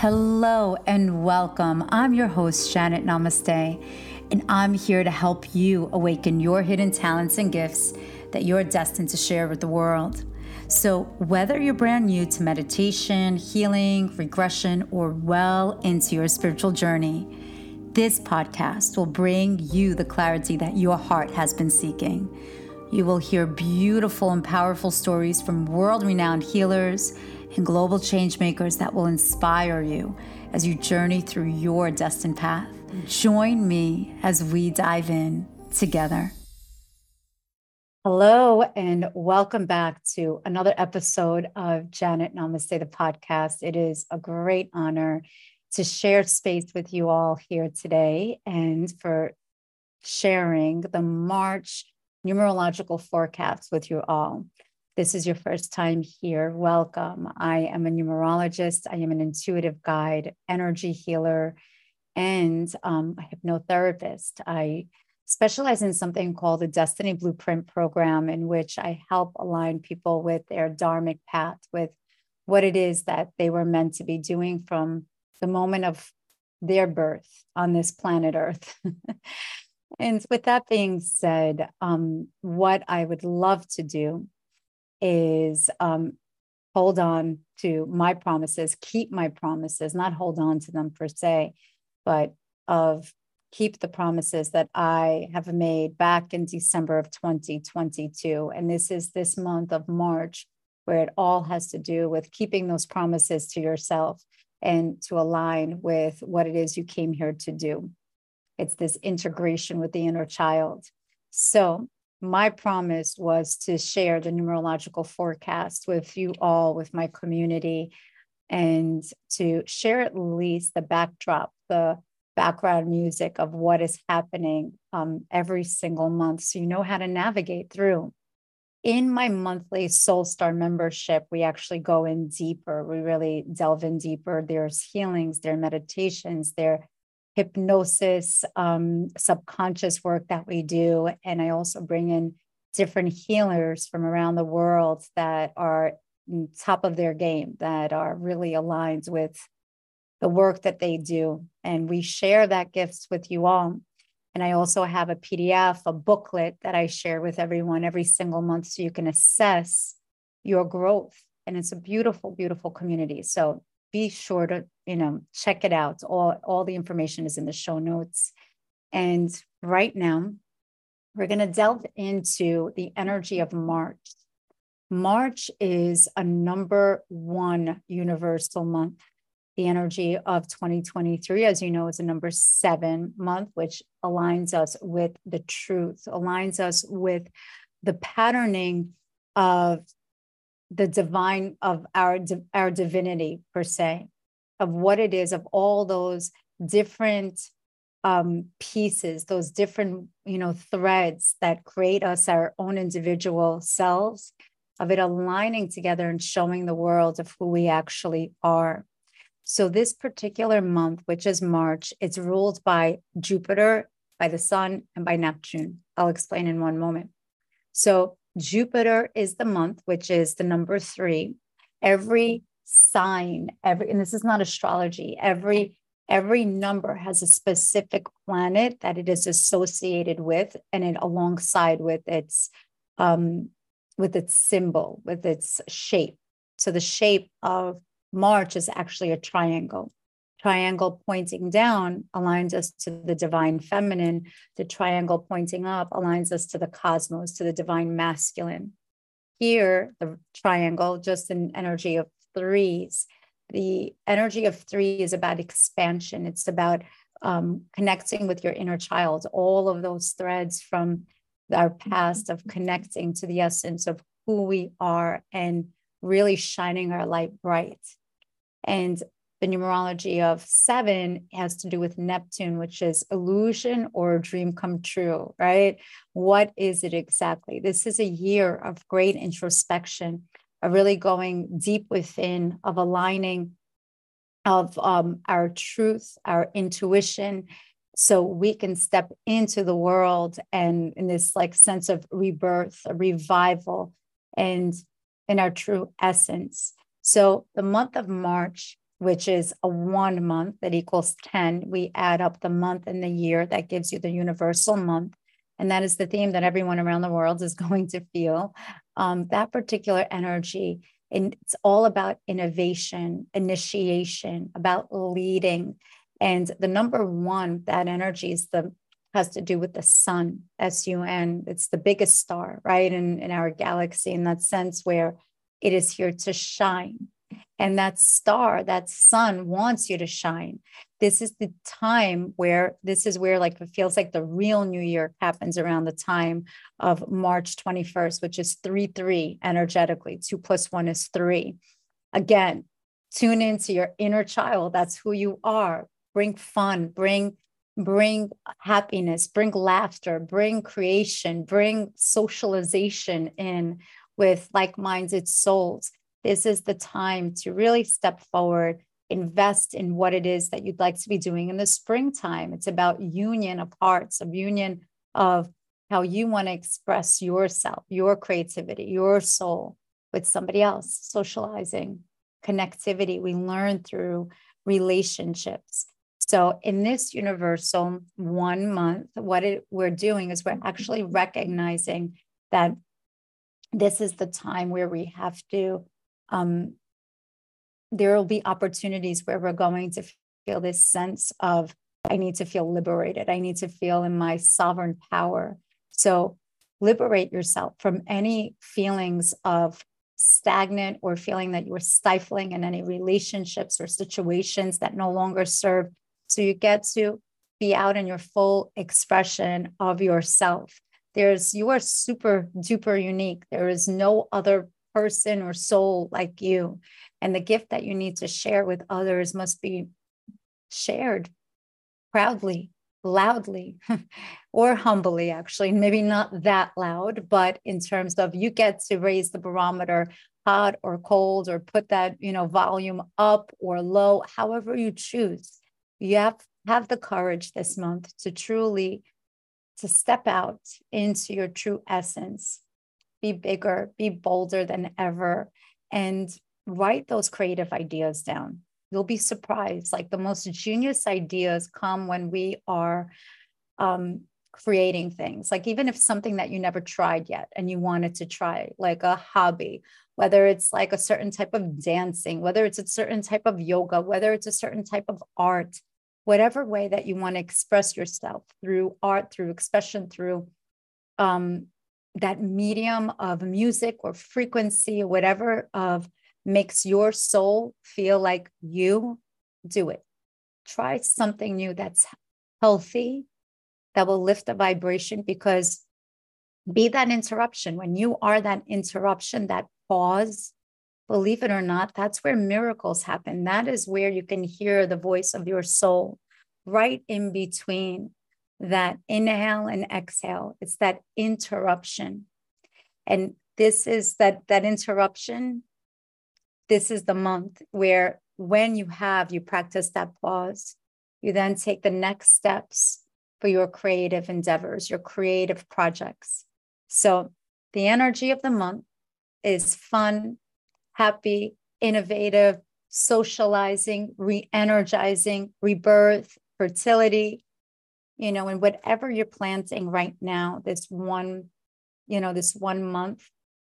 Hello and welcome. I'm your host, Janet Namaste, and I'm here to help you awaken your hidden talents and gifts that you're destined to share with the world. So, whether you're brand new to meditation, healing, regression, or well into your spiritual journey, this podcast will bring you the clarity that your heart has been seeking. You will hear beautiful and powerful stories from world renowned healers and global changemakers that will inspire you as you journey through your destined path. Join me as we dive in together. Hello, and welcome back to another episode of Janet Namaste, the podcast. It is a great honor to share space with you all here today and for sharing the March numerological forecast with you all this is your first time here, welcome. I am a numerologist, I am an intuitive guide, energy healer, and um, a hypnotherapist. I specialize in something called the Destiny Blueprint Program, in which I help align people with their dharmic path, with what it is that they were meant to be doing from the moment of their birth on this planet Earth. and with that being said, um, what I would love to do is um, hold on to my promises, keep my promises, not hold on to them per se, but of keep the promises that I have made back in December of 2022. And this is this month of March, where it all has to do with keeping those promises to yourself and to align with what it is you came here to do. It's this integration with the inner child. So my promise was to share the numerological forecast with you all, with my community, and to share at least the backdrop, the background music of what is happening um, every single month so you know how to navigate through. In my monthly Soul Star membership, we actually go in deeper. We really delve in deeper. There's healings, there are meditations, there hypnosis, um, subconscious work that we do. And I also bring in different healers from around the world that are top of their game, that are really aligned with the work that they do. And we share that gifts with you all. And I also have a PDF, a booklet that I share with everyone every single month so you can assess your growth. And it's a beautiful, beautiful community. So be sure to you know check it out. All all the information is in the show notes. And right now we're going to delve into the energy of march. March is a number one universal month. The energy of 2023 as you know is a number seven month which aligns us with the truth aligns us with the patterning of the divine of our our divinity per se of what it is of all those different um, pieces those different you know threads that create us our own individual selves of it aligning together and showing the world of who we actually are. So this particular month which is march it's ruled by jupiter by the sun and by neptune. I'll explain in one moment. So Jupiter is the month, which is the number three. Every sign, every, and this is not astrology, every every number has a specific planet that it is associated with and it alongside with its um with its symbol with its shape so the shape of march is actually a triangle triangle pointing down aligns us to the divine feminine. The triangle pointing up aligns us to the cosmos, to the divine masculine. Here, the triangle, just an energy of threes. The energy of three is about expansion. It's about um, connecting with your inner child, all of those threads from our past of connecting to the essence of who we are and really shining our light bright. And the numerology of seven has to do with Neptune, which is illusion or dream come true, right? What is it exactly? This is a year of great introspection, of really going deep within, of aligning of um, our truth, our intuition, so we can step into the world and in this like sense of rebirth, a revival, and in our true essence. So the month of March which is a one month that equals 10. We add up the month and the year that gives you the universal month. And that is the theme that everyone around the world is going to feel. Um, that particular energy, and it's all about innovation, initiation, about leading. And the number one, that energy is the has to do with the sun, S U N. It's the biggest star, right, in, in our galaxy, in that sense where it is here to shine. And that star, that sun wants you to shine. This is the time where this is where like it feels like the real new year happens around the time of March 21st, which is 3 3 energetically. Two plus one is three. Again, tune into your inner child. That's who you are. Bring fun, bring bring happiness, bring laughter, bring creation, bring socialization in with like minded souls. This is the time to really step forward, invest in what it is that you'd like to be doing in the springtime. It's about union of hearts, of union of how you want to express yourself, your creativity, your soul with somebody else, socializing, connectivity. We learn through relationships. So in this universal one month, what it, we're doing is we're actually recognizing that this is the time where we have to um, there will be opportunities where we're going to feel this sense of i need to feel liberated. I need to feel in my sovereign power. So liberate yourself from any feelings of stagnant or feeling that you are stifling in any relationships or situations that no longer serve. So you get to be out in your full expression of yourself. There's you are super duper unique. There is no other person or soul like you. And the gift that you need to share with others must be shared proudly loudly or humbly actually. Maybe not that loud but in terms of you get to raise the barometer hot or cold or put that you know volume up or low however you choose. You have have the courage this month to truly to step out into your true essence, be bigger, be bolder than ever, and write those creative ideas down. You'll be surprised. Like the most genius ideas come when we are um, creating things. Like even if something that you never tried yet and you wanted to try, like a hobby, whether it's like a certain type of dancing, whether it's a certain type of yoga, whether it's a certain type of art, whatever way that you want to express yourself through art, through expression, through um, that medium of music or frequency or whatever of makes your soul feel like you do it. Try something new that's healthy, that will lift the vibration because be that interruption. When you are that interruption, that pause, believe it or not, that's where miracles happen. That is where you can hear the voice of your soul right in between that inhale and exhale. It's that interruption. And this is that that interruption. This is the month where when you have you practice that pause, you then take the next steps for your creative endeavors, your creative projects. So the energy of the month is fun, happy, innovative, socializing, re energizing, rebirth, fertility, you know, and whatever you're planting right now, this one, you know, this one month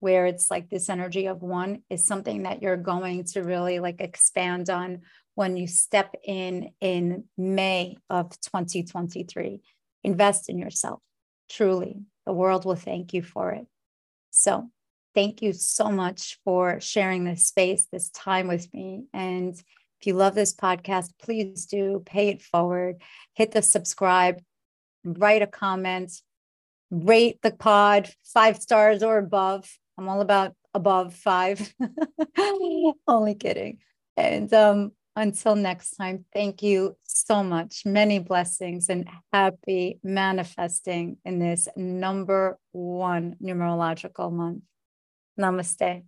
where it's like this energy of one is something that you're going to really like expand on when you step in in May of 2023. Invest in yourself. Truly, the world will thank you for it. So, thank you so much for sharing this space, this time with me. And if you love this podcast, please do pay it forward, hit the subscribe, write a comment, rate the pod five stars or above. I'm all about above five. Only kidding. And um, until next time, thank you so much. Many blessings and happy manifesting in this number one numerological month. Namaste.